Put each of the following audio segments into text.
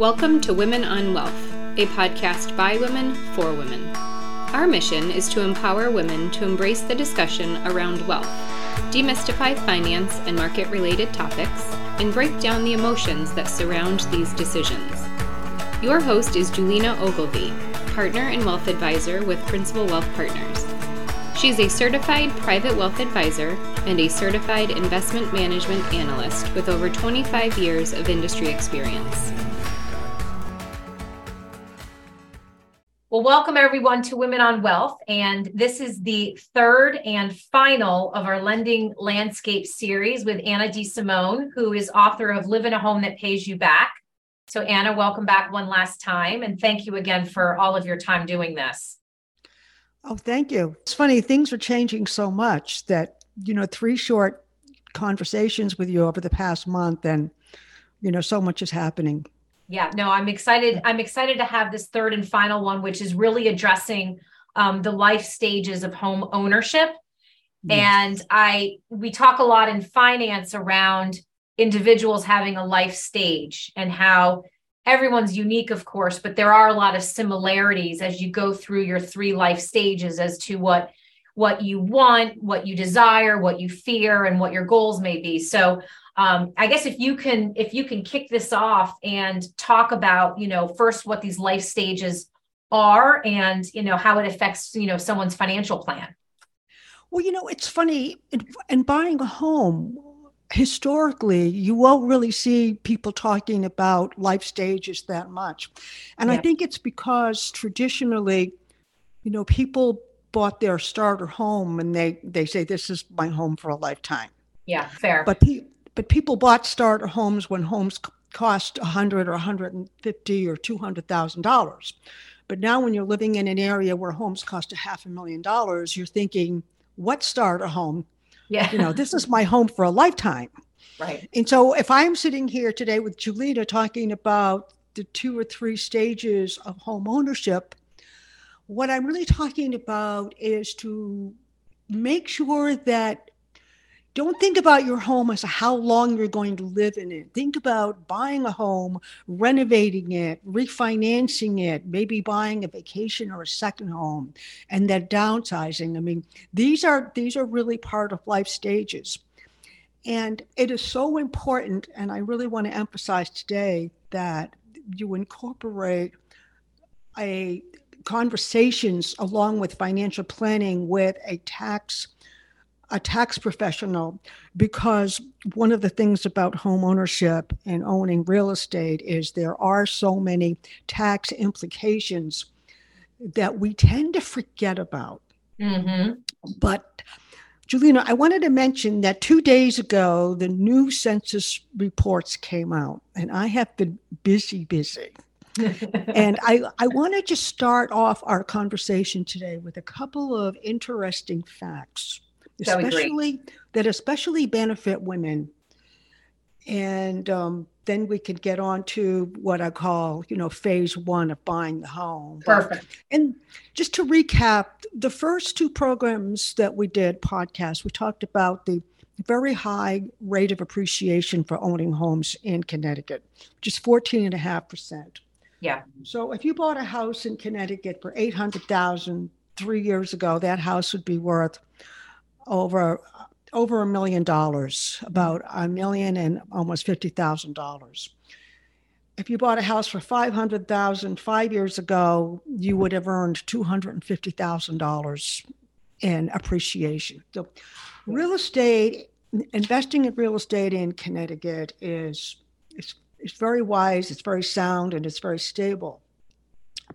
Welcome to Women on Wealth, a podcast by women for women. Our mission is to empower women to embrace the discussion around wealth, demystify finance and market related topics, and break down the emotions that surround these decisions. Your host is Julina Ogilvie, partner and wealth advisor with Principal Wealth Partners. She is a certified private wealth advisor and a certified investment management analyst with over 25 years of industry experience. Well, welcome everyone to Women on Wealth. And this is the third and final of our lending landscape series with Anna D. DeSimone, who is author of Live in a Home That Pays You Back. So, Anna, welcome back one last time. And thank you again for all of your time doing this. Oh, thank you. It's funny, things are changing so much that, you know, three short conversations with you over the past month, and, you know, so much is happening yeah no i'm excited i'm excited to have this third and final one which is really addressing um, the life stages of home ownership yes. and i we talk a lot in finance around individuals having a life stage and how everyone's unique of course but there are a lot of similarities as you go through your three life stages as to what what you want what you desire what you fear and what your goals may be so um, i guess if you can if you can kick this off and talk about you know first what these life stages are and you know how it affects you know someone's financial plan. Well you know it's funny in, in buying a home historically you won't really see people talking about life stages that much. And yeah. i think it's because traditionally you know people bought their starter home and they they say this is my home for a lifetime. Yeah fair. But pe- but people bought starter homes when homes cost 100 or 150 or 200 thousand dollars. But now when you're living in an area where homes cost a half a million dollars you're thinking what starter home? Yeah. You know this is my home for a lifetime. Right. And so if i'm sitting here today with julina talking about the two or three stages of home ownership what i'm really talking about is to make sure that don't think about your home as how long you're going to live in it. Think about buying a home, renovating it, refinancing it, maybe buying a vacation or a second home, and then downsizing. I mean, these are these are really part of life stages. And it is so important, and I really want to emphasize today that you incorporate a conversations along with financial planning with a tax a tax professional because one of the things about home ownership and owning real estate is there are so many tax implications that we tend to forget about. Mm-hmm. But Julina, I wanted to mention that two days ago, the new census reports came out, and I have been busy, busy. and I, I want to just start off our conversation today with a couple of interesting facts especially that especially benefit women. And um, then we could get on to what I call, you know, phase one of buying the home. Perfect. And just to recap, the first two programs that we did podcast, we talked about the very high rate of appreciation for owning homes in Connecticut, which is 14.5%. Yeah. So if you bought a house in Connecticut for 800,000 three years ago, that house would be worth over over a million dollars, about a million and almost fifty thousand dollars. If you bought a house for five hundred thousand five years ago, you would have earned two hundred and fifty thousand dollars in appreciation. So, real estate investing in real estate in Connecticut is is it's very wise, it's very sound, and it's very stable.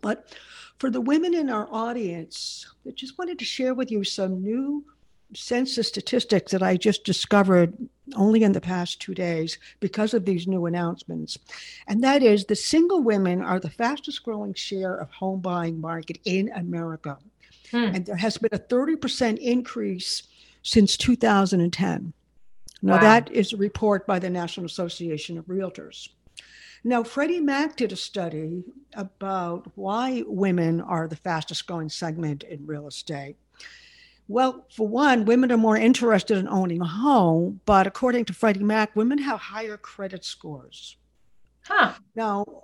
But for the women in our audience, I just wanted to share with you some new census statistics that I just discovered only in the past two days because of these new announcements. And that is the single women are the fastest growing share of home buying market in America. Hmm. And there has been a 30% increase since 2010. Now, wow. that is a report by the National Association of Realtors. Now, Freddie Mac did a study about why women are the fastest growing segment in real estate. Well, for one, women are more interested in owning a home, but according to Freddie Mac, women have higher credit scores. Huh. Now,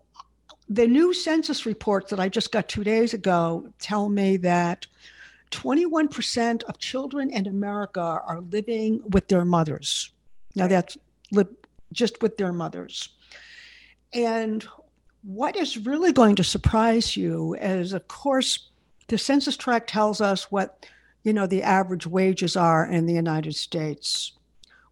the new census reports that I just got two days ago tell me that 21% of children in America are living with their mothers. Now, that's li- just with their mothers. And what is really going to surprise you is, of course, the census tract tells us what you know the average wages are in the United States,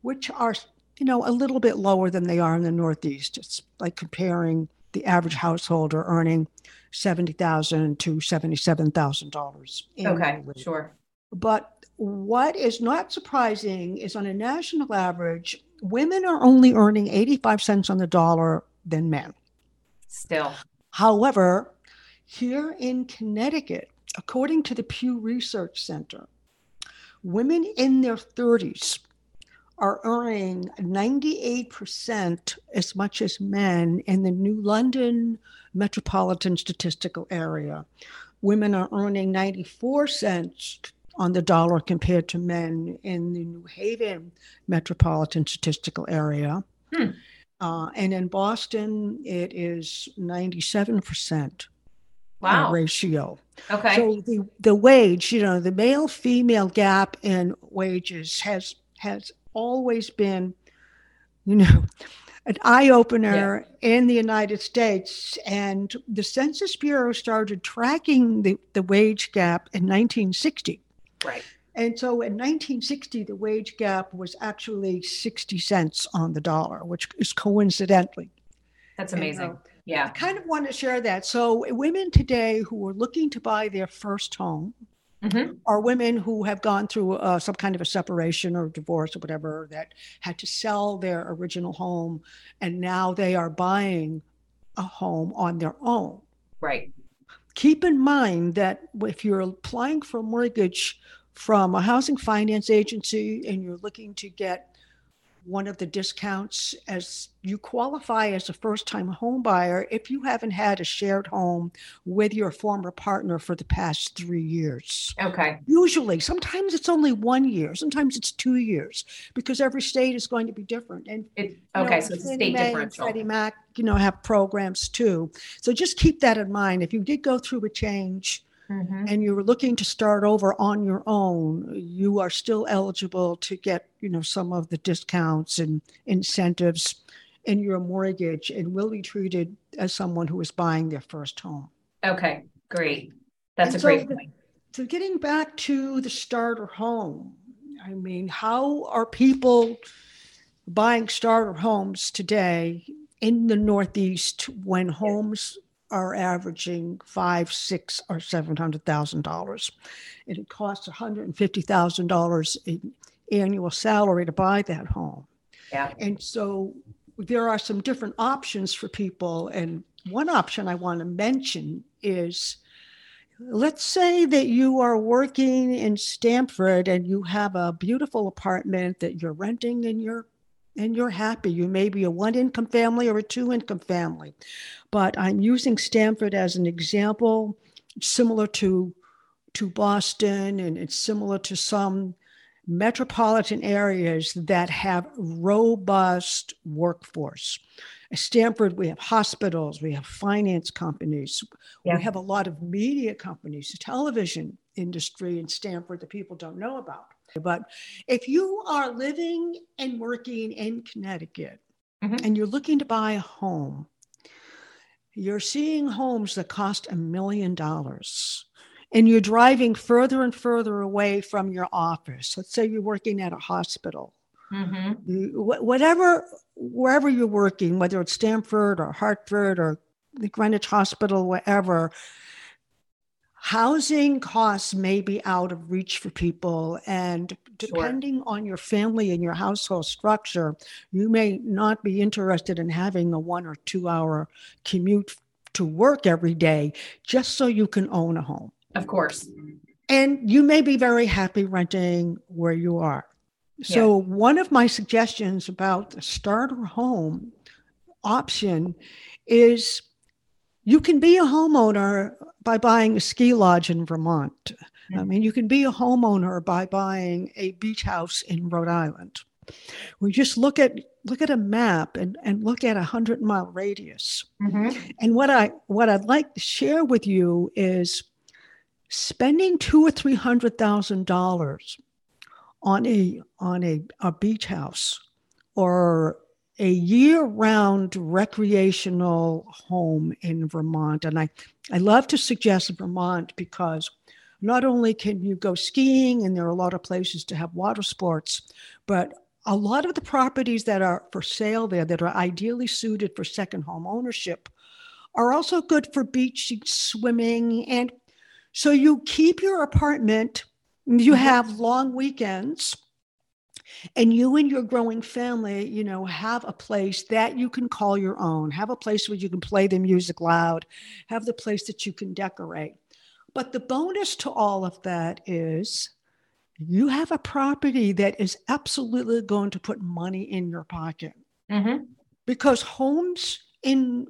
which are you know a little bit lower than they are in the Northeast. It's like comparing the average householder earning seventy thousand to seventy-seven thousand dollars. Okay, sure. But what is not surprising is on a national average, women are only earning 85 cents on the dollar than men. Still. However, here in Connecticut, according to the Pew Research Center, women in their 30s are earning 98% as much as men in the New London metropolitan statistical area. Women are earning 94 cents on the dollar compared to men in the New Haven metropolitan statistical area. Hmm. Uh, and in Boston, it is 97% wow. ratio. Okay. So the, the wage, you know, the male female gap in wages has has always been, you know, an eye opener yeah. in the United States. And the Census Bureau started tracking the, the wage gap in 1960. Right. And so in 1960, the wage gap was actually 60 cents on the dollar, which is coincidentally. That's amazing. And, uh, yeah. I kind of want to share that. So, women today who are looking to buy their first home mm-hmm. are women who have gone through uh, some kind of a separation or divorce or whatever that had to sell their original home and now they are buying a home on their own. Right. Keep in mind that if you're applying for a mortgage from a housing finance agency and you're looking to get one of the discounts as you qualify as a first time home buyer if you haven't had a shared home with your former partner for the past three years. Okay. Usually, sometimes it's only one year, sometimes it's two years because every state is going to be different. And it, okay, know, so it's state May differential. Freddie Mac, you know, have programs too. So just keep that in mind. If you did go through a change, mm-hmm. and you're looking to start over on your own, you are still eligible to get, you know, some of the discounts and incentives in your mortgage and will be treated as someone who is buying their first home. Okay, great. That's and a so great point. So getting back to the starter home, I mean, how are people buying starter homes today in the Northeast when homes are averaging five, six, or seven hundred thousand dollars, and it costs one hundred and fifty thousand dollars in annual salary to buy that home. Yeah. And so there are some different options for people, and one option I want to mention is. Let's say that you are working in Stamford and you have a beautiful apartment that you're renting and you're and you're happy. You may be a one income family or a two income family. But I'm using Stamford as an example, similar to, to Boston, and it's similar to some metropolitan areas that have robust workforce. At Stamford, we have hospitals, we have finance companies, yeah. we have a lot of media companies, the television industry in Stamford that people don't know about. But if you are living and working in Connecticut mm-hmm. and you're looking to buy a home, you're seeing homes that cost a million dollars and you're driving further and further away from your office. Let's say you're working at a hospital. Mm-hmm. whatever, wherever you're working, whether it's Stamford or Hartford or the Greenwich Hospital, wherever, housing costs may be out of reach for people and depending sure. on your family and your household structure you may not be interested in having a one or two hour commute to work every day just so you can own a home of course and you may be very happy renting where you are so yeah. one of my suggestions about the starter home option is you can be a homeowner by buying a ski lodge in Vermont. I mean, you can be a homeowner by buying a beach house in Rhode Island. We just look at look at a map and, and look at a hundred mile radius. Mm-hmm. And what I what I'd like to share with you is spending two or three hundred thousand dollars on a on a, a beach house or a year-round recreational home in Vermont. And I, I love to suggest Vermont because not only can you go skiing and there are a lot of places to have water sports, but a lot of the properties that are for sale there that are ideally suited for second home ownership are also good for beach swimming. And so you keep your apartment, you mm-hmm. have long weekends and you and your growing family you know have a place that you can call your own have a place where you can play the music loud have the place that you can decorate. But the bonus to all of that is you have a property that is absolutely going to put money in your pocket. Mm-hmm. because homes in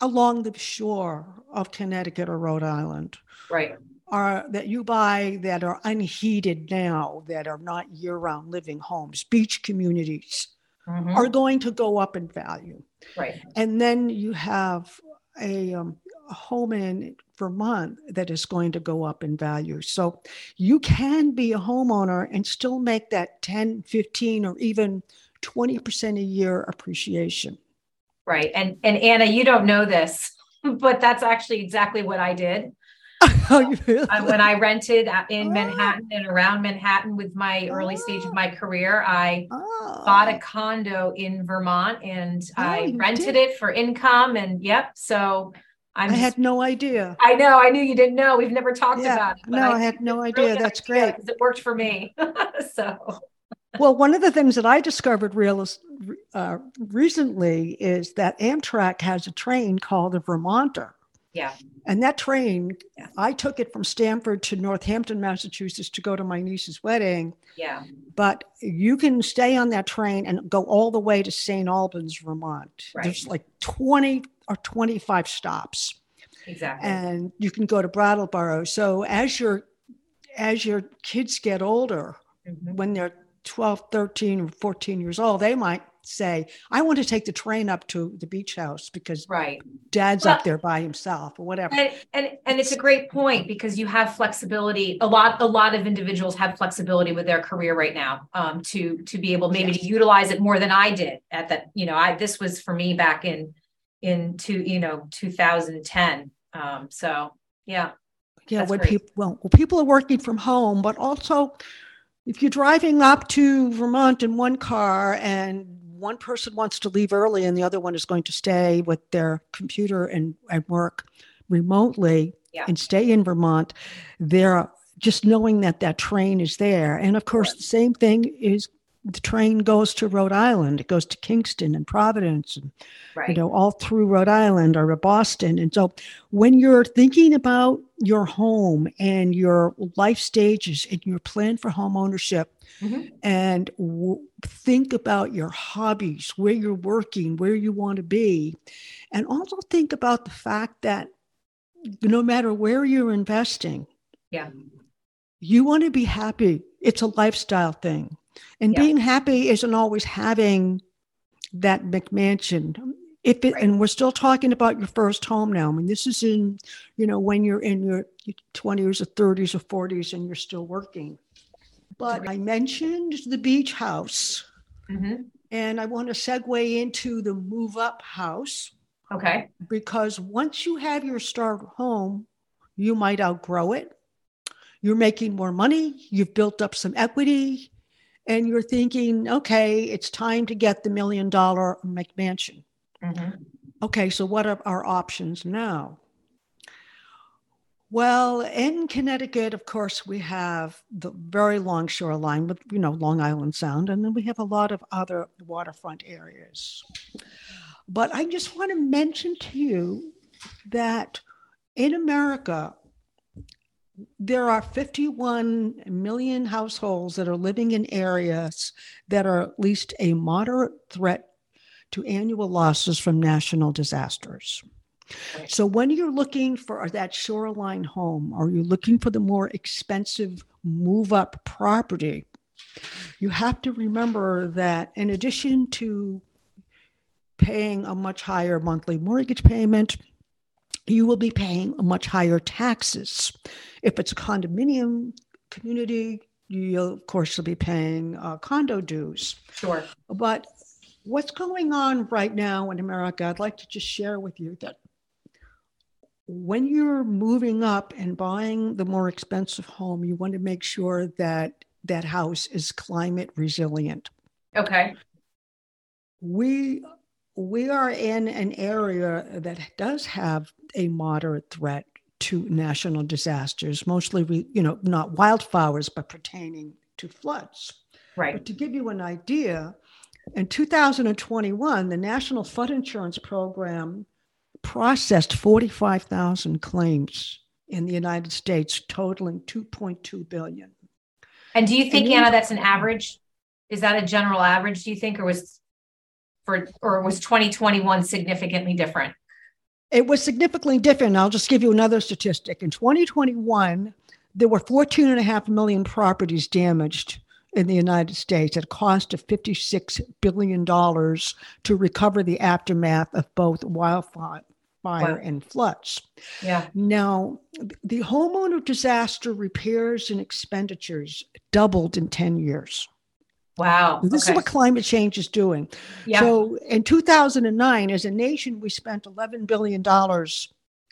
along the shore of Connecticut or Rhode Island right are that you buy that are unheated now that are not year-round living homes beach communities mm-hmm. are going to go up in value right and then you have a, um, a home in Vermont that is going to go up in value. So you can be a homeowner and still make that 10, 15, or even 20% a year appreciation. Right. And and Anna, you don't know this, but that's actually exactly what I did. oh, really? when I rented in oh. Manhattan and around Manhattan with my early stage of my oh. career, I oh. bought a condo in Vermont and oh, I rented did? it for income. And yep, so I'm i had no idea. I know. I knew you didn't know. We've never talked yeah, about it. No, I, I had no idea. That's idea great. It worked for me. so. Well, one of the things that I discovered real, uh, recently is that Amtrak has a train called the Vermonter. Yeah. And that train, yeah. I took it from Stamford to Northampton, Massachusetts to go to my niece's wedding. Yeah. But you can stay on that train and go all the way to St. Albans, Vermont. Right. There's like 20 or 25 stops. Exactly. And you can go to Brattleboro. So as your as your kids get older, mm-hmm. when they're 12, 13, or 14 years old, they might say, I want to take the train up to the beach house because right. dad's well, up there by himself or whatever. And, and and it's a great point because you have flexibility. A lot a lot of individuals have flexibility with their career right now um, to to be able maybe yes. to utilize it more than I did at that. You know, I this was for me back in in two, you know, 2010. Um, so yeah. Yeah, when people well, well, people are working from home, but also if you're driving up to Vermont in one car and one person wants to leave early and the other one is going to stay with their computer and, and work remotely yeah. and stay in Vermont, they're just knowing that that train is there. And of course, the same thing is the train goes to Rhode Island. It goes to Kingston and Providence and right. you know all through Rhode Island or Boston. And so when you're thinking about your home and your life stages and your plan for home ownership mm-hmm. and w- think about your hobbies, where you're working, where you want to be, and also think about the fact that no matter where you're investing, yeah. You want to be happy. It's a lifestyle thing and yeah. being happy isn't always having that McMansion. If it, right. and we're still talking about your first home now. I mean, this is in, you know, when you're in your 20s or 30s or 40s and you're still working. But I mentioned the beach house. Mm-hmm. And I want to segue into the move up house. Okay. Because once you have your start home, you might outgrow it. You're making more money. You've built up some equity and you're thinking, okay, it's time to get the million dollar McMansion. Mm-hmm. Okay, so what are our options now? Well, in Connecticut, of course, we have the very long shoreline with, you know, Long Island Sound, and then we have a lot of other waterfront areas. But I just want to mention to you that in America, there are 51 million households that are living in areas that are at least a moderate threat to annual losses from national disasters. So, when you're looking for that shoreline home, or you're looking for the more expensive move up property, you have to remember that in addition to paying a much higher monthly mortgage payment, you will be paying a much higher taxes. If it's a condominium community, you'll of course will be paying uh, condo dues. Sure. But what's going on right now in America, I'd like to just share with you that when you're moving up and buying the more expensive home, you want to make sure that that house is climate resilient. Okay. We we are in an area that does have a moderate threat to national disasters, mostly, we, you know, not wildfires, but pertaining to floods. Right. But to give you an idea, in 2021, the National Flood Insurance Program processed 45,000 claims in the United States, totaling 2.2 billion. And do you think, Anna, that's an average? Is that a general average? Do you think, or was for or was 2021 significantly different? It was significantly different. I'll just give you another statistic. In 2021, there were 14 and a half million properties damaged in the United States at a cost of $56 billion to recover the aftermath of both wildfire wow. and floods. Yeah. Now, the homeowner disaster repairs and expenditures doubled in 10 years. Wow. This okay. is what climate change is doing. Yeah. So in 2009, as a nation, we spent $11 billion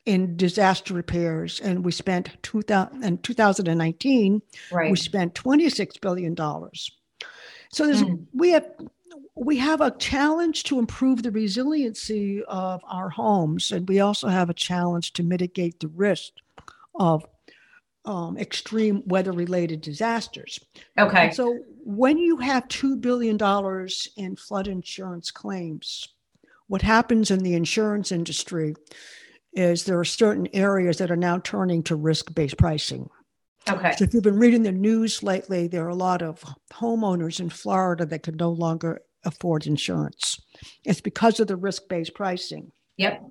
in disaster repairs, and we spent 2000, in 2019, right. we spent $26 billion. So there's, mm. we have we have a challenge to improve the resiliency of our homes, and we also have a challenge to mitigate the risk of um, extreme weather related disasters. Okay. And so when you have $2 billion in flood insurance claims, what happens in the insurance industry is there are certain areas that are now turning to risk based pricing. Okay. So if you've been reading the news lately, there are a lot of homeowners in Florida that can no longer afford insurance. It's because of the risk based pricing. Yep.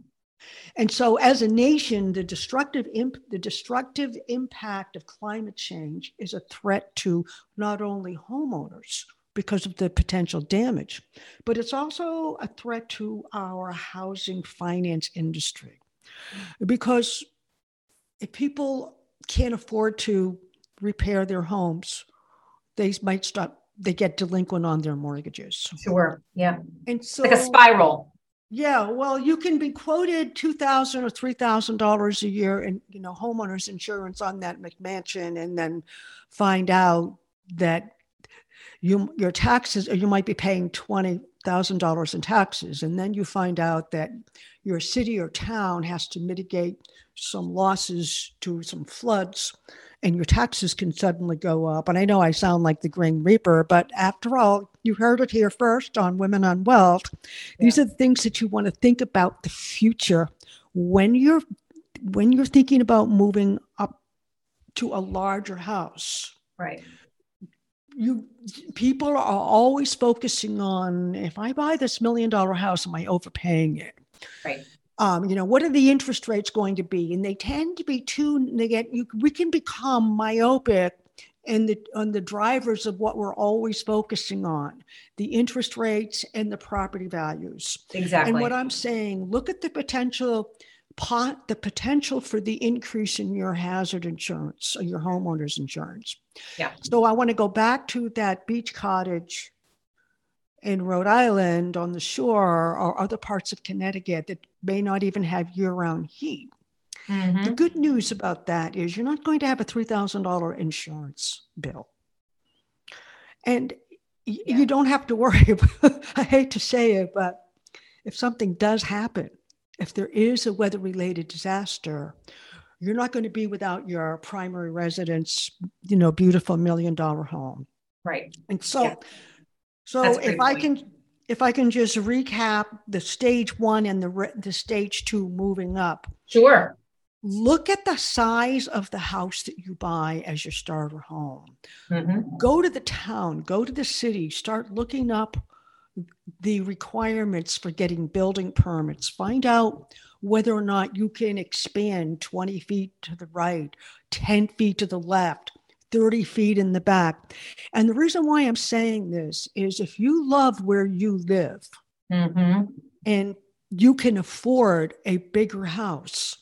And so, as a nation, the destructive imp- the destructive impact of climate change is a threat to not only homeowners because of the potential damage, but it's also a threat to our housing finance industry. Because if people can't afford to repair their homes, they might stop. They get delinquent on their mortgages. Sure. Yeah. And so, like a spiral. Yeah, well, you can be quoted two thousand or three thousand dollars a year in you know homeowners insurance on that McMansion, and then find out that you your taxes you might be paying twenty thousand dollars in taxes, and then you find out that your city or town has to mitigate some losses to some floods and your taxes can suddenly go up. And I know I sound like the Green Reaper, but after all, you heard it here first on Women on Wealth. Yeah. These are the things that you want to think about the future when you're when you're thinking about moving up to a larger house. Right. You people are always focusing on if I buy this million dollar house, am I overpaying it? Right um, you know, what are the interest rates going to be? And they tend to be too, they get, you, we can become myopic and the on the drivers of what we're always focusing on the interest rates and the property values. Exactly. and what i'm saying look at the potential pot the potential for the increase in your hazard insurance or your homeowners insurance. Yeah. So i want to go back to that beach cottage in Rhode Island on the shore or other parts of Connecticut that may not even have year round heat. Mm-hmm. The good news about that is you're not going to have a $3,000 insurance bill. And yeah. you don't have to worry. about, I hate to say it, but if something does happen, if there is a weather related disaster, you're not going to be without your primary residence, you know, beautiful million dollar home. Right. And so yeah. So if I can if I can just recap the stage one and the the stage two moving up. Sure. Look at the size of the house that you buy as your starter home. Mm-hmm. Go to the town, go to the city, start looking up the requirements for getting building permits. Find out whether or not you can expand 20 feet to the right, 10 feet to the left, 30 feet in the back. And the reason why I'm saying this is if you love where you live Mm-hmm. and you can afford a bigger house,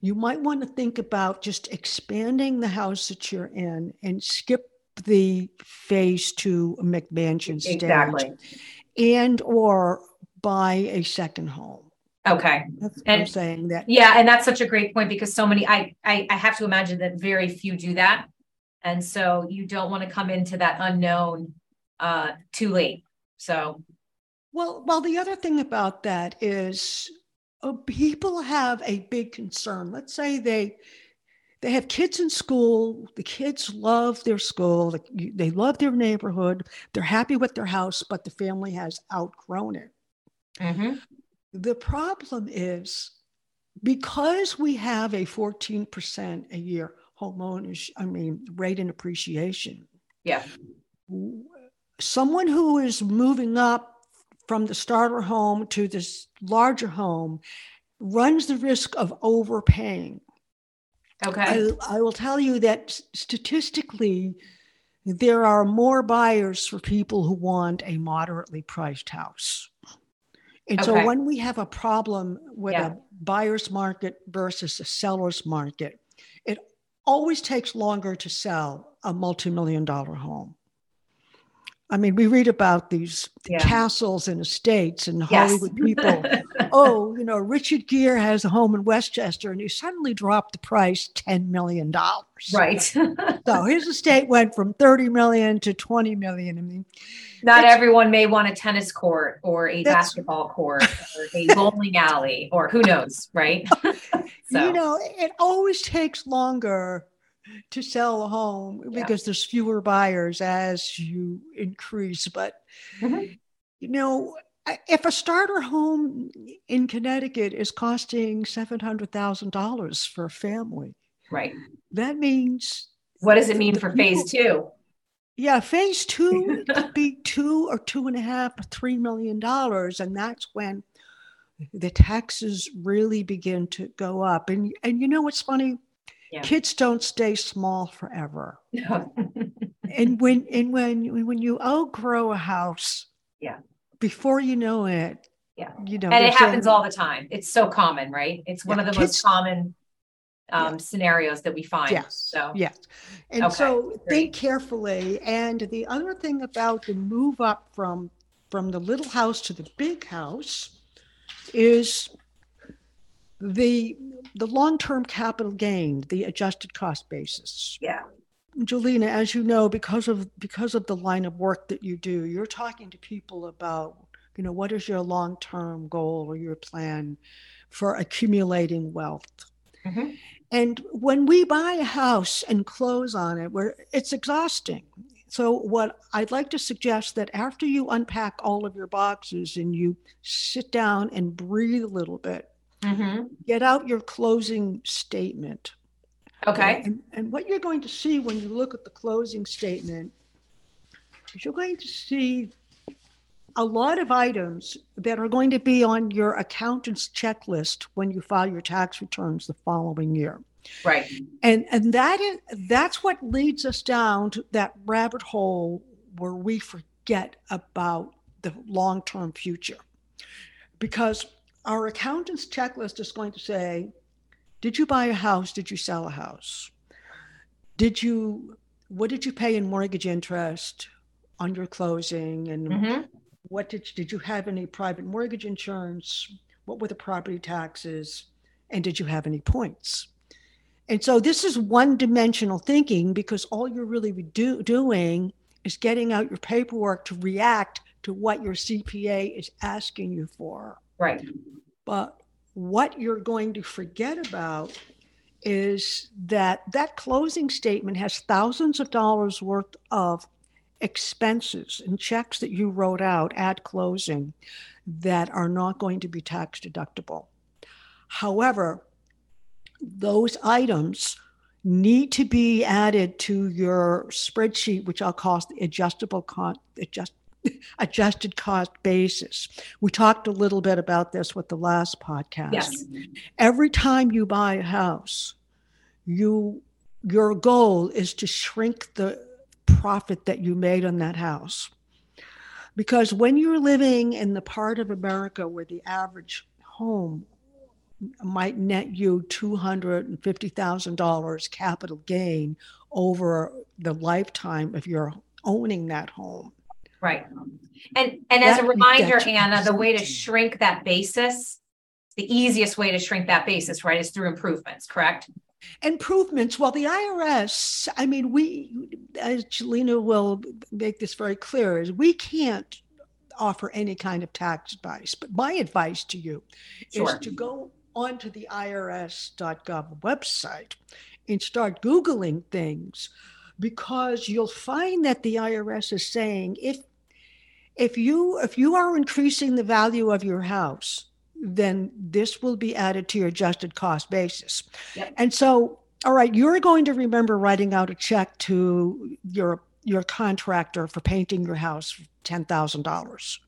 you might want to think about just expanding the house that you're in and skip the phase two McMansion stage Exactly. and or buy a second home. Okay. That's what I'm And- saying that Yeah, and that's such a great point because so many I, I I have to imagine that very few do that. And so you don't want to come into that unknown uh too late. So Well, well, the other thing about that is uh, people have a big concern. Let's say they they have kids in school. The kids love their school. They, they love their neighborhood. They're happy with their house, but the family has outgrown it. mhm. The problem is because we have a 14% a year homeowners, I mean, rate in appreciation. Yeah. Someone who is moving up from the starter home to this larger home runs the risk of overpaying. okay. I, I will tell you that statistically, there are more buyers for people who want a moderately priced house. And so when we have a problem with Yeah. a buyer's market versus a seller's market, it always takes longer to sell a multi-million dollar home. I mean, we read about these Yeah. castles and estates and Yes. Hollywood people oh, you know, Richard Gere has a home in Westchester and he suddenly dropped the price $10 million. right. So his estate went from 30 million to 20 million. I mean, Not It's- everyone may want a tennis court or a basketball court or a bowling alley or who knows, right? so you know, it always takes longer to sell a home Yeah. because there's fewer buyers as you increase. But, Mhm. you know, if a starter home in Connecticut is costing $700,000 for a family, right. that means What does it mean for phase two? Yeah, phase two could be two or two and a half or three million dollars, and that's when the taxes really begin to go up. And and you know what's funny? Yeah. Kids don't stay small forever. And when and when when you outgrow a house, Yeah. before you know it, Yeah. you know, and it happens a- all the time. It's so common, right? It's one Yeah, of the kids- most common um, scenarios that we find. Yes. So Yes. And Okay, so great. think carefully. And the other thing about the move up from from the little house to the big house is the the long-term capital gain, the adjusted cost basis. yeah, Julina, as you know, because of because of the line of work that you do, you're talking to people about, you know, what is your long-term goal or your plan for accumulating wealth. Mhm. And when we buy a house and close on it, where it's exhausting. So what I'd like to suggest that after you unpack all of your boxes and you sit down and breathe a little bit, Mhm. get out your closing statement. okay, And, and what you're going to see when you look at the closing statement is you're going to see a lot of items that are going to be on your accountant's checklist when you file your tax returns the following year. right, And and that is that's what leads us down to that rabbit hole where we forget about the long-term future. Because our accountant's checklist is going to say, did you buy a house? Did you sell a house? Did you what did you pay in mortgage interest on your closing and Mhm. What did did you have any private mortgage insurance? What were the property taxes? And did you have any points? And so this is one dimensional thinking because all you're really do, doing is getting out your paperwork to react to what your CPA is asking you for. right, But what you're going to forget about is that that closing statement has thousands of dollars worth of expenses and checks that you wrote out at closing that are not going to be tax deductible. However, those items need to be added to your spreadsheet, which I'll call the adjustable cost, adjust, adjusted cost basis. We talked a little bit about this with the last podcast. yes, Every time you buy a house, you your goal is to shrink the profit that you made on that house. Because when you're living in the part of America where the average home might net you $250,000 capital gain over the lifetime of your owning that home. Right. And and as a reminder, Anna, the way to shrink that basis, the easiest way to shrink that basis, right, is through improvements, correct? Improvements. Well, the IRS, I mean, we, as Julina will make this very clear, is we can't offer any kind of tax advice. But my advice to you sure. is to go onto the irs.gov website and start Googling things because you'll find that the IRS is saying if if you if you are increasing the value of your house, then this will be added to your adjusted cost basis. Yep. And so, all right, you're going to remember writing out a check to your your contractor for painting your house ten thousand dollars.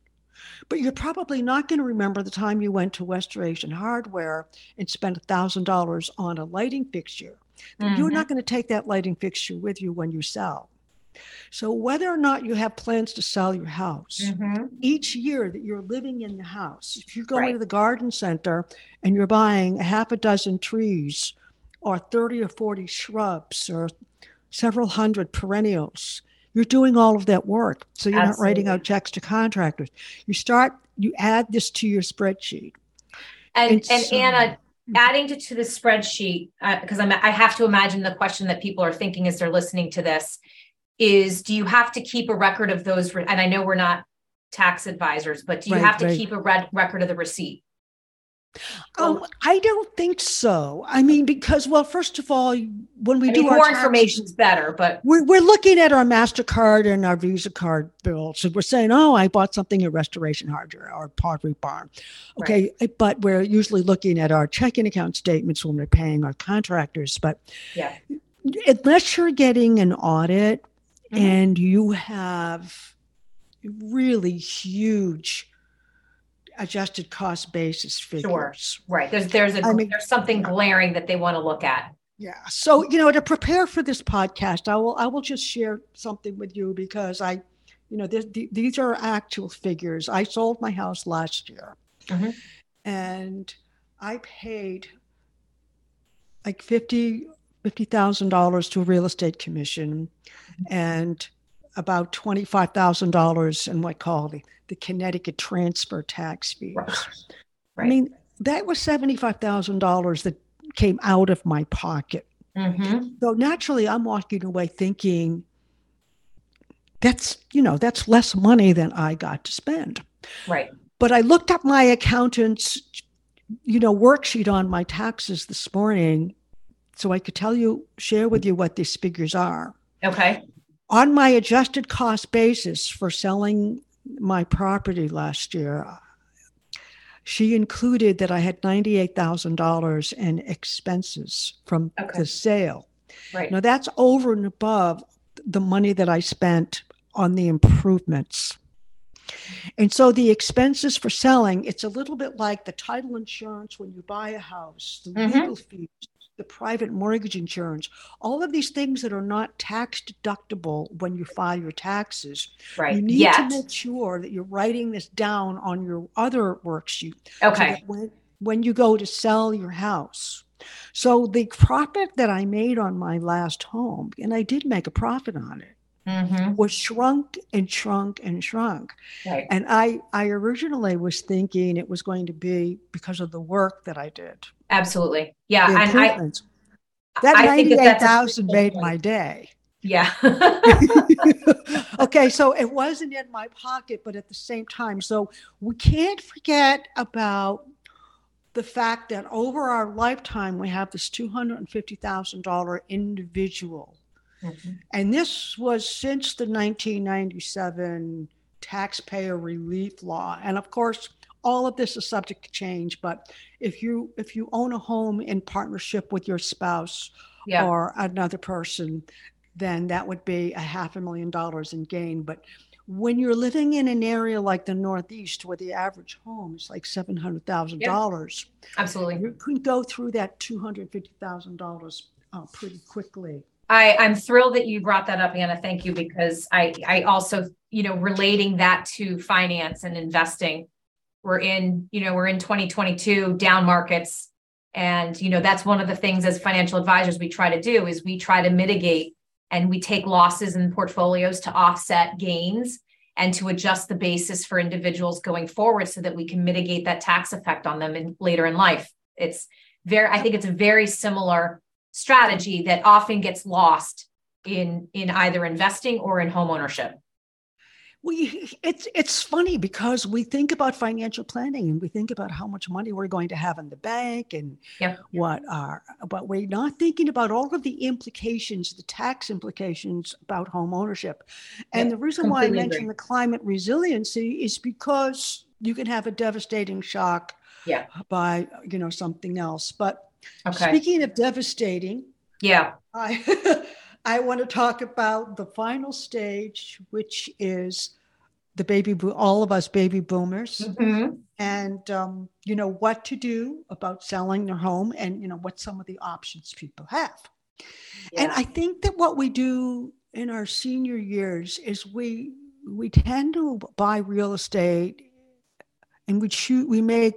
But you're probably not going to remember the time you went to Restoration Hardware and spent $1,000 on a lighting fixture. Mm-hmm. You're not going to take that lighting fixture with you when you sell. So, whether or not you have plans to sell your house, mm-hmm. each year that you're living in the house, if you go right. into the garden center and you're buying a half a dozen trees or 30 or 40 shrubs or several hundred perennials, you're doing all of that work. So you're Absolutely. not writing out checks to contractors. You start, you add this to your spreadsheet. And, and, and so, Anna, adding to, to the spreadsheet, because uh, I'm, I have to imagine the question that people are thinking as they're listening to this is do you have to keep a record of those? And I know we're not tax advisors, but do you right, have to right. keep a red record of the receipt? Oh, I don't think so. I mean, because well, first of all, when we I do mean, more information is better, but we're we're looking at our Mastercard and our Visa card bills, and we're saying, "Oh, I bought something at Restoration Hardware or Pottery Barn." Okay, right. but we're usually looking at our checking account statements when we're paying our contractors. But yeah, unless you're getting an audit mm-hmm. and you have really huge adjusted cost basis figures. Sure. Right. There's there's a I mean, there's something glaring that they want to look at. Yeah. So, you know, to prepare for this podcast, I will I will just share something with you because I, you know, this, these are actual figures. I sold my house last year. Mm-hmm. And I paid like 50 $50,000 to a real estate commission and about $25,000 in what call the, the Connecticut transfer tax fees. Right. Right. I mean, that was $75,000 that came out of my pocket. Mm-hmm. So naturally, I'm walking away thinking, that's, you know, that's less money than I got to spend. Right. But I looked up my accountant's, you know, worksheet on my taxes this morning so I could tell you, share with you what these figures are. Okay. On my adjusted cost basis for selling my property last year, she included that I had $98,000 in expenses from okay. the sale. Right. Now that's over and above the money that I spent on the improvements. And so the expenses for selling, it's a little bit like the title insurance when you buy a house, the mm-hmm. legal fees, the private mortgage insurance, all of these things that are not tax deductible when you file your taxes. Right. You need Yet. to make sure that you're writing this down on your other worksheet. Okay. So when, when you go to sell your house. So the profit that I made on my last home, and I did make a profit on it, mm-hmm. was shrunk and shrunk and shrunk. Right. And I, I originally was thinking it was going to be because of the work that I did. Absolutely. Yeah. And I, that 98,000 made my day. Yeah. okay. So it wasn't in my pocket, but at the same time. So we can't forget about the fact that over our lifetime, we have this $250,000 individual Mm-hmm. And this was since the 1997 taxpayer relief law. And of course, all of this is subject to change, but if you if you own a home in partnership with your spouse yeah. or another person, then that would be a half a million dollars in gain. But when you're living in an area like the Northeast, where the average home is like seven hundred thousand dollars, absolutely, you can go through that two hundred fifty thousand dollars uh, pretty quickly. I, I'm thrilled that you brought that up, Anna. Thank you, because I, I also, you know, relating that to finance and investing. We're in, you know, we're in 2022 down markets. And, you know, that's one of the things as financial advisors we try to do is we try to mitigate and we take losses in portfolios to offset gains and to adjust the basis for individuals going forward so that we can mitigate that tax effect on them in later in life. It's very, I think it's a very similar strategy that often gets lost in in either investing or in home ownership we it's it's funny because we think about financial planning and we think about how much money we're going to have in the bank and yep. what are but we're not thinking about all of the implications the tax implications about home ownership and yep. the reason Completely why i mentioned agree. the climate resiliency is because you can have a devastating shock yeah. by you know something else but Okay. Speaking of devastating, yeah, I I want to talk about the final stage, which is the baby all of us baby boomers, mm-hmm. and um, you know what to do about selling their home, and you know what some of the options people have. Yeah. And I think that what we do in our senior years is we we tend to buy real estate, and we choose we make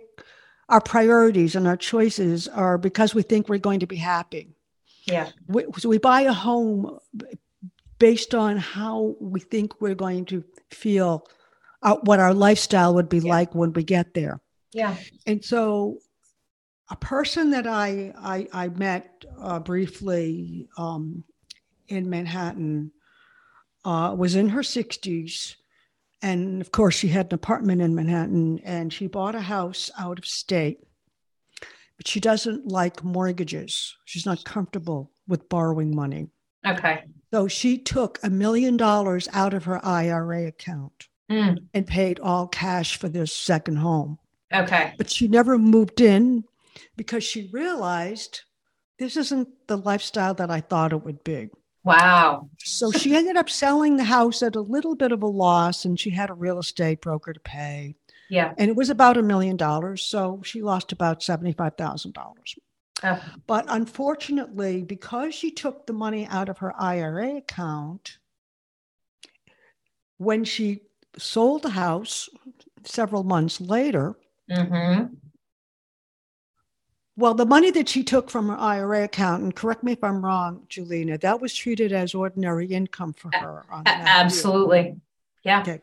our priorities and our choices are because we think we're going to be happy. Yeah. We, so we buy a home based on how we think we're going to feel, uh, what our lifestyle would be yeah. like when we get there. Yeah. And so, a person that I I, I met uh, briefly um, in Manhattan uh, was in her 60s and of course, she had an apartment in Manhattan and she bought a house out of state. But she doesn't like mortgages. She's not comfortable with borrowing money. Okay. So she took a million dollars out of her IRA account mm. and paid all cash for this second home. Okay. But she never moved in because she realized this isn't the lifestyle that I thought it would be. Wow. So she ended up selling the house at a little bit of a loss and she had a real estate broker to pay. Yeah. And it was about a million dollars. So she lost about $75,000. Oh. But unfortunately, because she took the money out of her IRA account, when she sold the house several months later, mm-hmm. Well, the money that she took from her IRA account, and correct me if I'm wrong, Julina, that was treated as ordinary income for her. absolutely. Year. Yeah. Okay.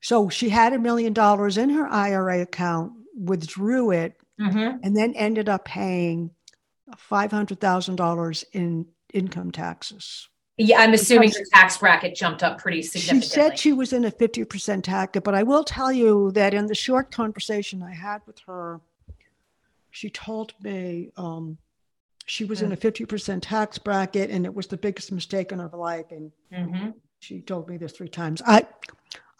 So she had a million dollars in her IRA account, withdrew it, mm-hmm. and then ended up paying $500,000 in income taxes. Yeah, I'm assuming because her tax bracket jumped up pretty significantly. She said she was in a 50% tax, but I will tell you that in the short conversation I had with her, she told me um, she was in a 50% tax bracket and it was the biggest mistake in her life. And mm-hmm. she told me this three times. I,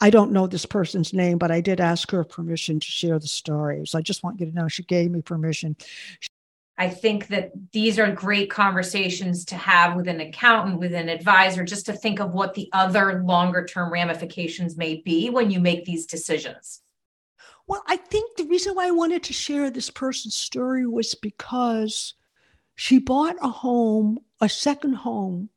I don't know this person's name, but I did ask her permission to share the story. So I just want you to know she gave me permission. I think that these are great conversations to have with an accountant, with an advisor, just to think of what the other longer term ramifications may be when you make these decisions. Well, I think the reason why I wanted to share this person's story was because she bought a home, a second home,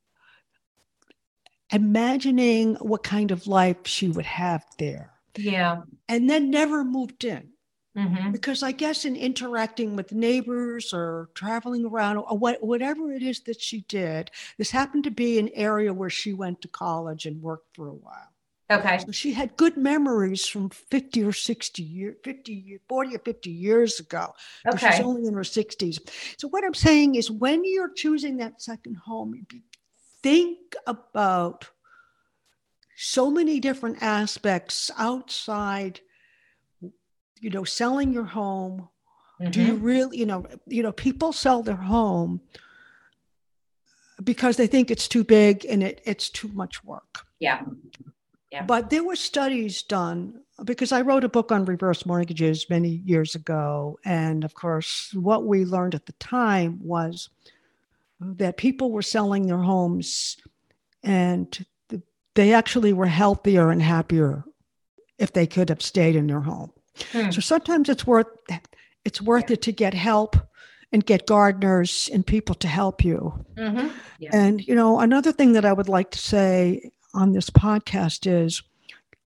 imagining what kind of life she would have there. Yeah. And then never moved in. Mm-hmm. Because I guess in interacting with neighbors or traveling around or what, whatever it is that she did, this happened to be an area where she went to college and worked for a while. Okay. So she had good memories from 50 or 60 years, 50, 40 or 50 years ago. Okay. She's only in her 60s. So what I'm saying is when you're choosing that second home, think about so many different aspects outside, you know, selling your home. Mm-hmm. Do you mm-hmm. really, you know, you know, people sell their home because they think it's too big and it, it's too much work. Yeah. Yeah. But there were studies done because I wrote a book on reverse mortgages many years ago. And of course, what we learned at the time was that people were selling their homes and they actually were healthier and happier if they could have stayed in their home. Hmm. So sometimes it's worth it's worth yeah. it to get help and get gardeners and people to help you. Mm-hmm. Yeah. And, you know, another thing that I would like to say on this podcast is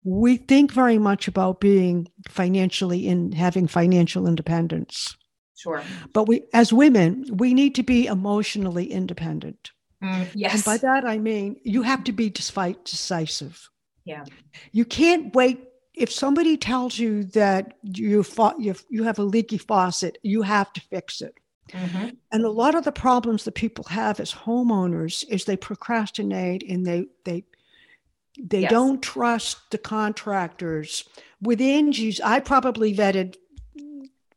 we think very much about being financially in having financial independence. Sure. But we, as women, we need to be emotionally independent. Mm, yes. And by that, I mean, you have to be despite decisive. Yeah. You can't wait. If somebody tells you that you, fought, you, you have a leaky faucet, you have to fix it. Mm-hmm. And a lot of the problems that people have as homeowners is they procrastinate and they they they Yes. don't trust the contractors. With Angie's, I probably vetted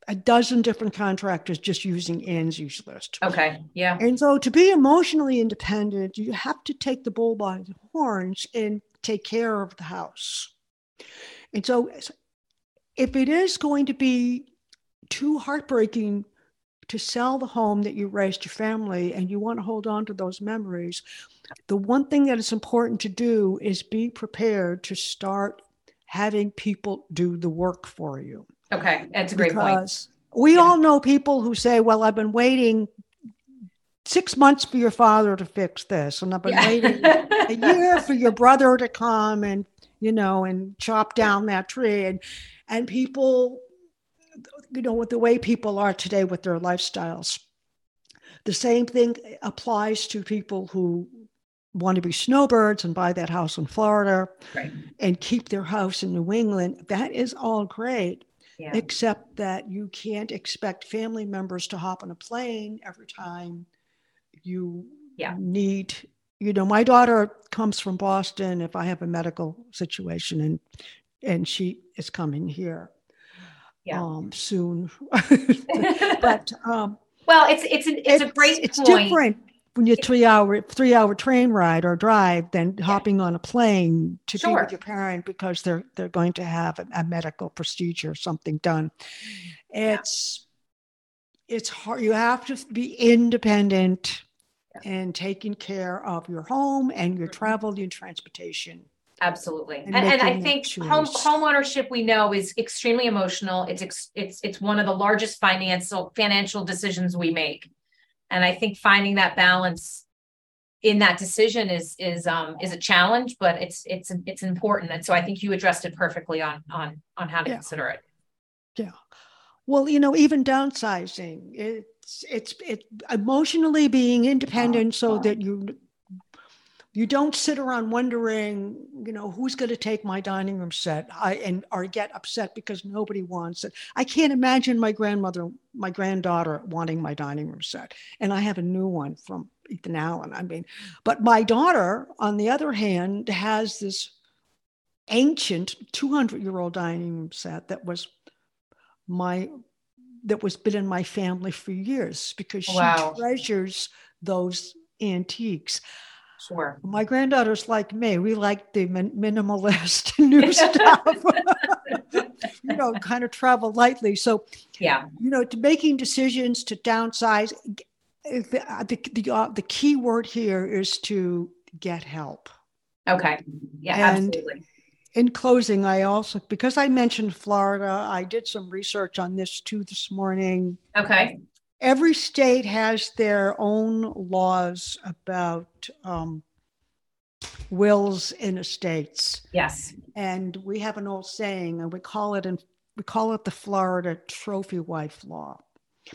a dozen different contractors just using Angie's list. Okay. Yeah. And so to be emotionally independent, you have to take the bull by the horns and take care of the house. And so if it is going to be too heartbreaking to sell the home that you raised your family and you want to hold on to those memories, the one thing that is important to do is be prepared to start having people do the work for you Okay. That's a great point. because we Yeah. all know people who say, "Well, I've been waiting six months for your father to fix this, and I've been waiting a year for your brother to come and you know and chop down that tree." And and people, you know, with the way people are today with their lifestyles, the same thing applies to people who want to be snowbirds and buy that house in Florida Right. and keep their house in New England. That is all great Yeah. except that you can't expect family members to hop on a plane every time you Yeah. need you know my daughter comes from boston if i have a medical situation and and she is coming here Yeah. um soon. But um well, it's it's an, it's, a great it's point. different when you're three hour three hour train ride or drive than hopping on a plane to be with your parent because they're they're going to have a, a medical procedure or something done. It's it's hard you have to be independent and taking care of your home and your Mhm. travel and transportation Absolutely. and And, and I think home home ownership we know is extremely emotional. It's ex, it's it's one of the largest financial financial decisions we make. And I think finding that balance in that decision is is um is a challenge, but it's it's it's important. And so I think you addressed it perfectly on on on how to Yeah. consider it. Yeah. Well you know even downsizing it's it's it emotionally being independent so that you you don't sit around wondering you know who's going to take my dining room set I, and or get upset because nobody wants it i can't imagine my grandmother my granddaughter wanting my dining room set and i have a new one from ethan allen i mean but my daughter on the other hand has this ancient 200 year old dining room set that was my that was been in my family for years because she Wow. treasures those antiques. Sure. My granddaughter's like me. We like the min- minimalist new stuff. you know, kind of travel lightly. So, Yeah. you know, to making decisions to downsize, the the the, uh, the key word here is to get help. Okay. Yeah, And- absolutely. in closing, I also, because I mentioned Florida, I did some research on this too this morning. Okay. Every state has their own laws about um, wills in estates, Yes. and we have an old saying, and we call it in we call it the Florida trophy wife law.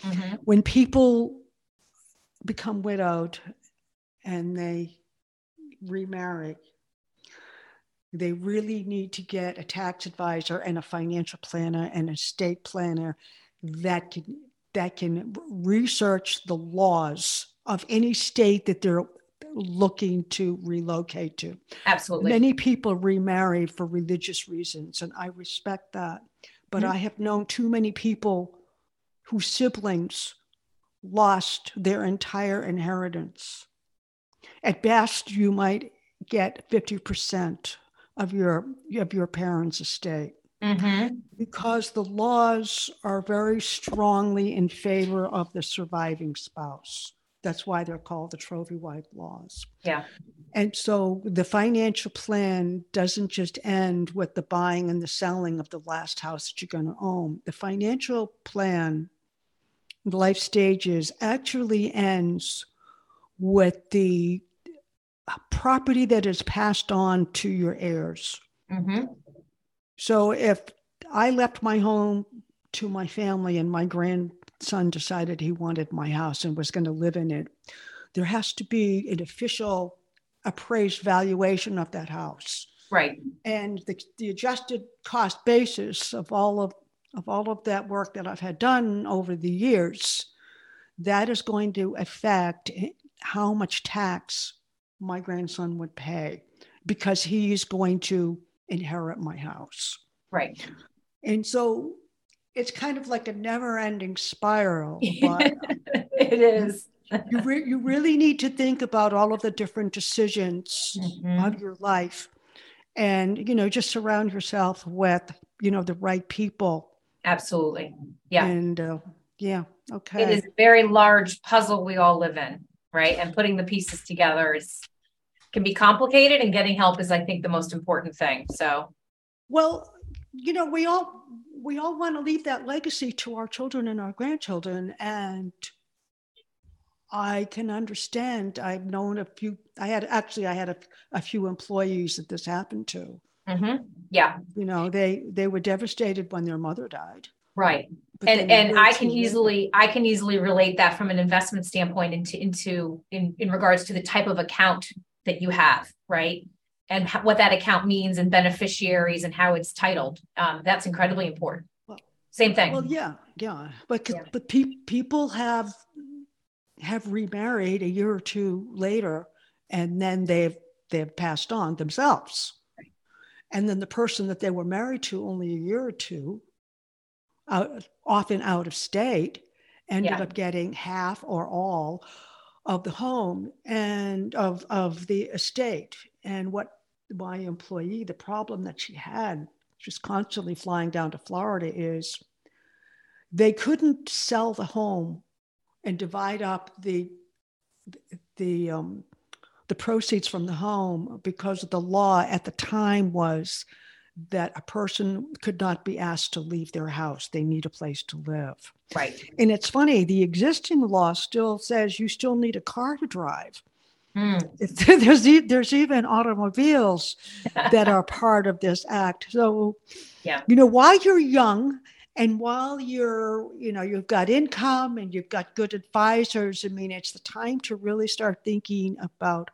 Mhm. When people become widowed and they remarry, they really need to get a tax advisor and a financial planner and a estate planner that can that can research the laws of any state that they're looking to relocate to. Absolutely. Many people remarry for religious reasons, and I respect that. But Mhm. I have known too many people whose siblings lost their entire inheritance. At best, you might get 50% of your of your parents' estate Mhm. because the laws are very strongly in favor of the surviving spouse. That's why they're called the trophy wife laws. Yeah. And so the financial plan doesn't just end with the buying and the selling of the last house that you're going to own. The financial plan the life stages actually ends with the property that is passed on to your heirs. Mm-hmm. So if I left my home to my family and my grandson decided he wanted my house and was going to live in it, there has to be an official appraised valuation of that house. Right. And the, the adjusted cost basis of all of of all of that work that I've had done over the years, that is going to affect how much tax my grandson would pay because he's going to inherit my house. Right. And so it's kind of like a never ending spiral. But it is. you, re- you really need to think about all of the different decisions Mhm. of your life and, you know, just surround yourself with, you know, the right people. Absolutely. Yeah. And uh, yeah, okay. It is a very large puzzle we all live in, right? And putting the pieces together is can be complicated and getting help is I think the most important thing. So Well, you know, we all we all want to leave that legacy to our children and our grandchildren, and I can understand. I've known a few. I had actually, I had a, a few employees that this happened to. mhm. yeah, You know, they they were devastated when their mother died. right. but and and I can easily I can easily relate that from an investment standpoint into into in in regards to the type of account that you have, right? And ho- what that account means and beneficiaries and how it's titled. Um, that's incredibly important. Well- Same thing. Well, yeah, yeah, but Yeah. but pe- people have have remarried a year or two later, and then they've they've passed on themselves, and then the person that they were married to only a year or two, out, often out of state, ended Yeah. up getting half or all of the home and of of the estate. And what my employee, the problem that she had, just constantly flying down to Florida, is they couldn't sell the home and divide up the the um, the proceeds from the home because the law at the time was that a person could not be asked to leave their house they need a place to live right. and it's funny the existing law still says you still need a car to drive Mm. there's there's even automobiles that are part of this act. So, Yeah. you know, while you're young and while you're, you know, you've got income and you've got good advisors, I mean, it's the time to really start thinking about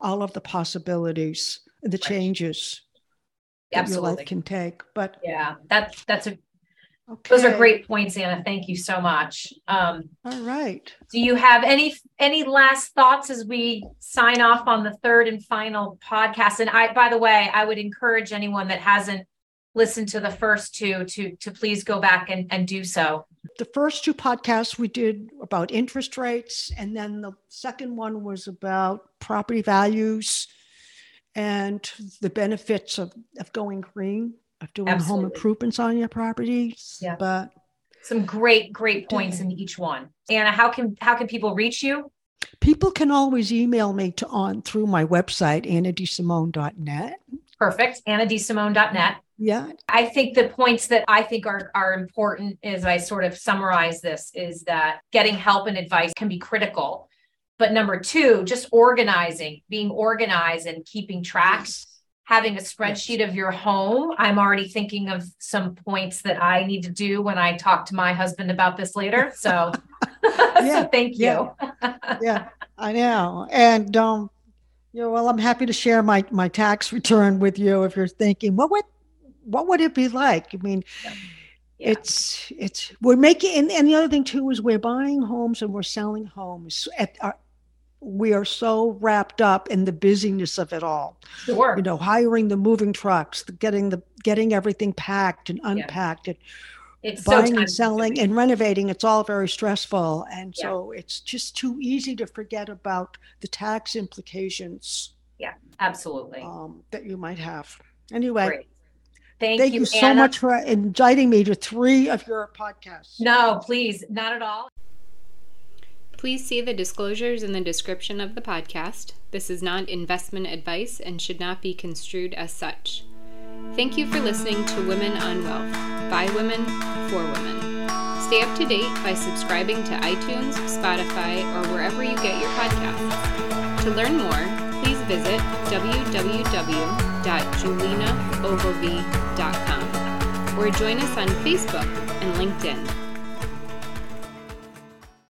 all of the possibilities, the changes that your Absolutely. life can take. But Yeah, that's that's a okay. those are great points, Anna. Thank you so much. Um, All right. do you have any any last thoughts as we sign off on the third and final podcast? And I, by the way, I would encourage anyone that hasn't listened to the first two to to please go back and, and do so. The first two podcasts we did about interest rates, and then the second one was about property values and the benefits of, of going green, of doing home improvements on your properties. Yeah. But Some great great points in each one. Anna, how can how can people reach you? people can always email me to on through my website, annadesimone.net. Perfect. AnnaDesimone.net. Yeah. I think the points that I think are are important as I sort of summarize this is that getting help and advice can be critical. But number two, just organizing, being organized and keeping track, having a spreadsheet of your home. I'm already thinking of some points that I need to do when I talk to my husband about this later. So, Yeah, so thank you. yeah. yeah, I know. And um, you know, well, I'm happy to share my my tax return with you if you're thinking, what would what would it be like? I mean, Yeah. it's it's we're making and, and the other thing too is we're buying homes and we're selling homes at our, we are so wrapped up in the busyness of it all Sure. you know hiring the moving trucks the, getting the getting everything packed and unpacked and It's buying time and selling and renovating it's all very stressful and Yeah. so it's just too easy to forget about the tax implications Yeah, Absolutely. um, that you might have anyway Great. Thank, thank you, you, so much for inviting me to three of your podcasts No, please, not at all. Please see the disclosures in the description of the podcast. This is not investment advice and should not be construed as such. Thank you for listening to Women on Wealth by women for women. Stay up to date by subscribing to iTunes, Spotify, or wherever you get your podcasts. To learn more, please visit www.julinaogilvie.com or join us on Facebook and LinkedIn.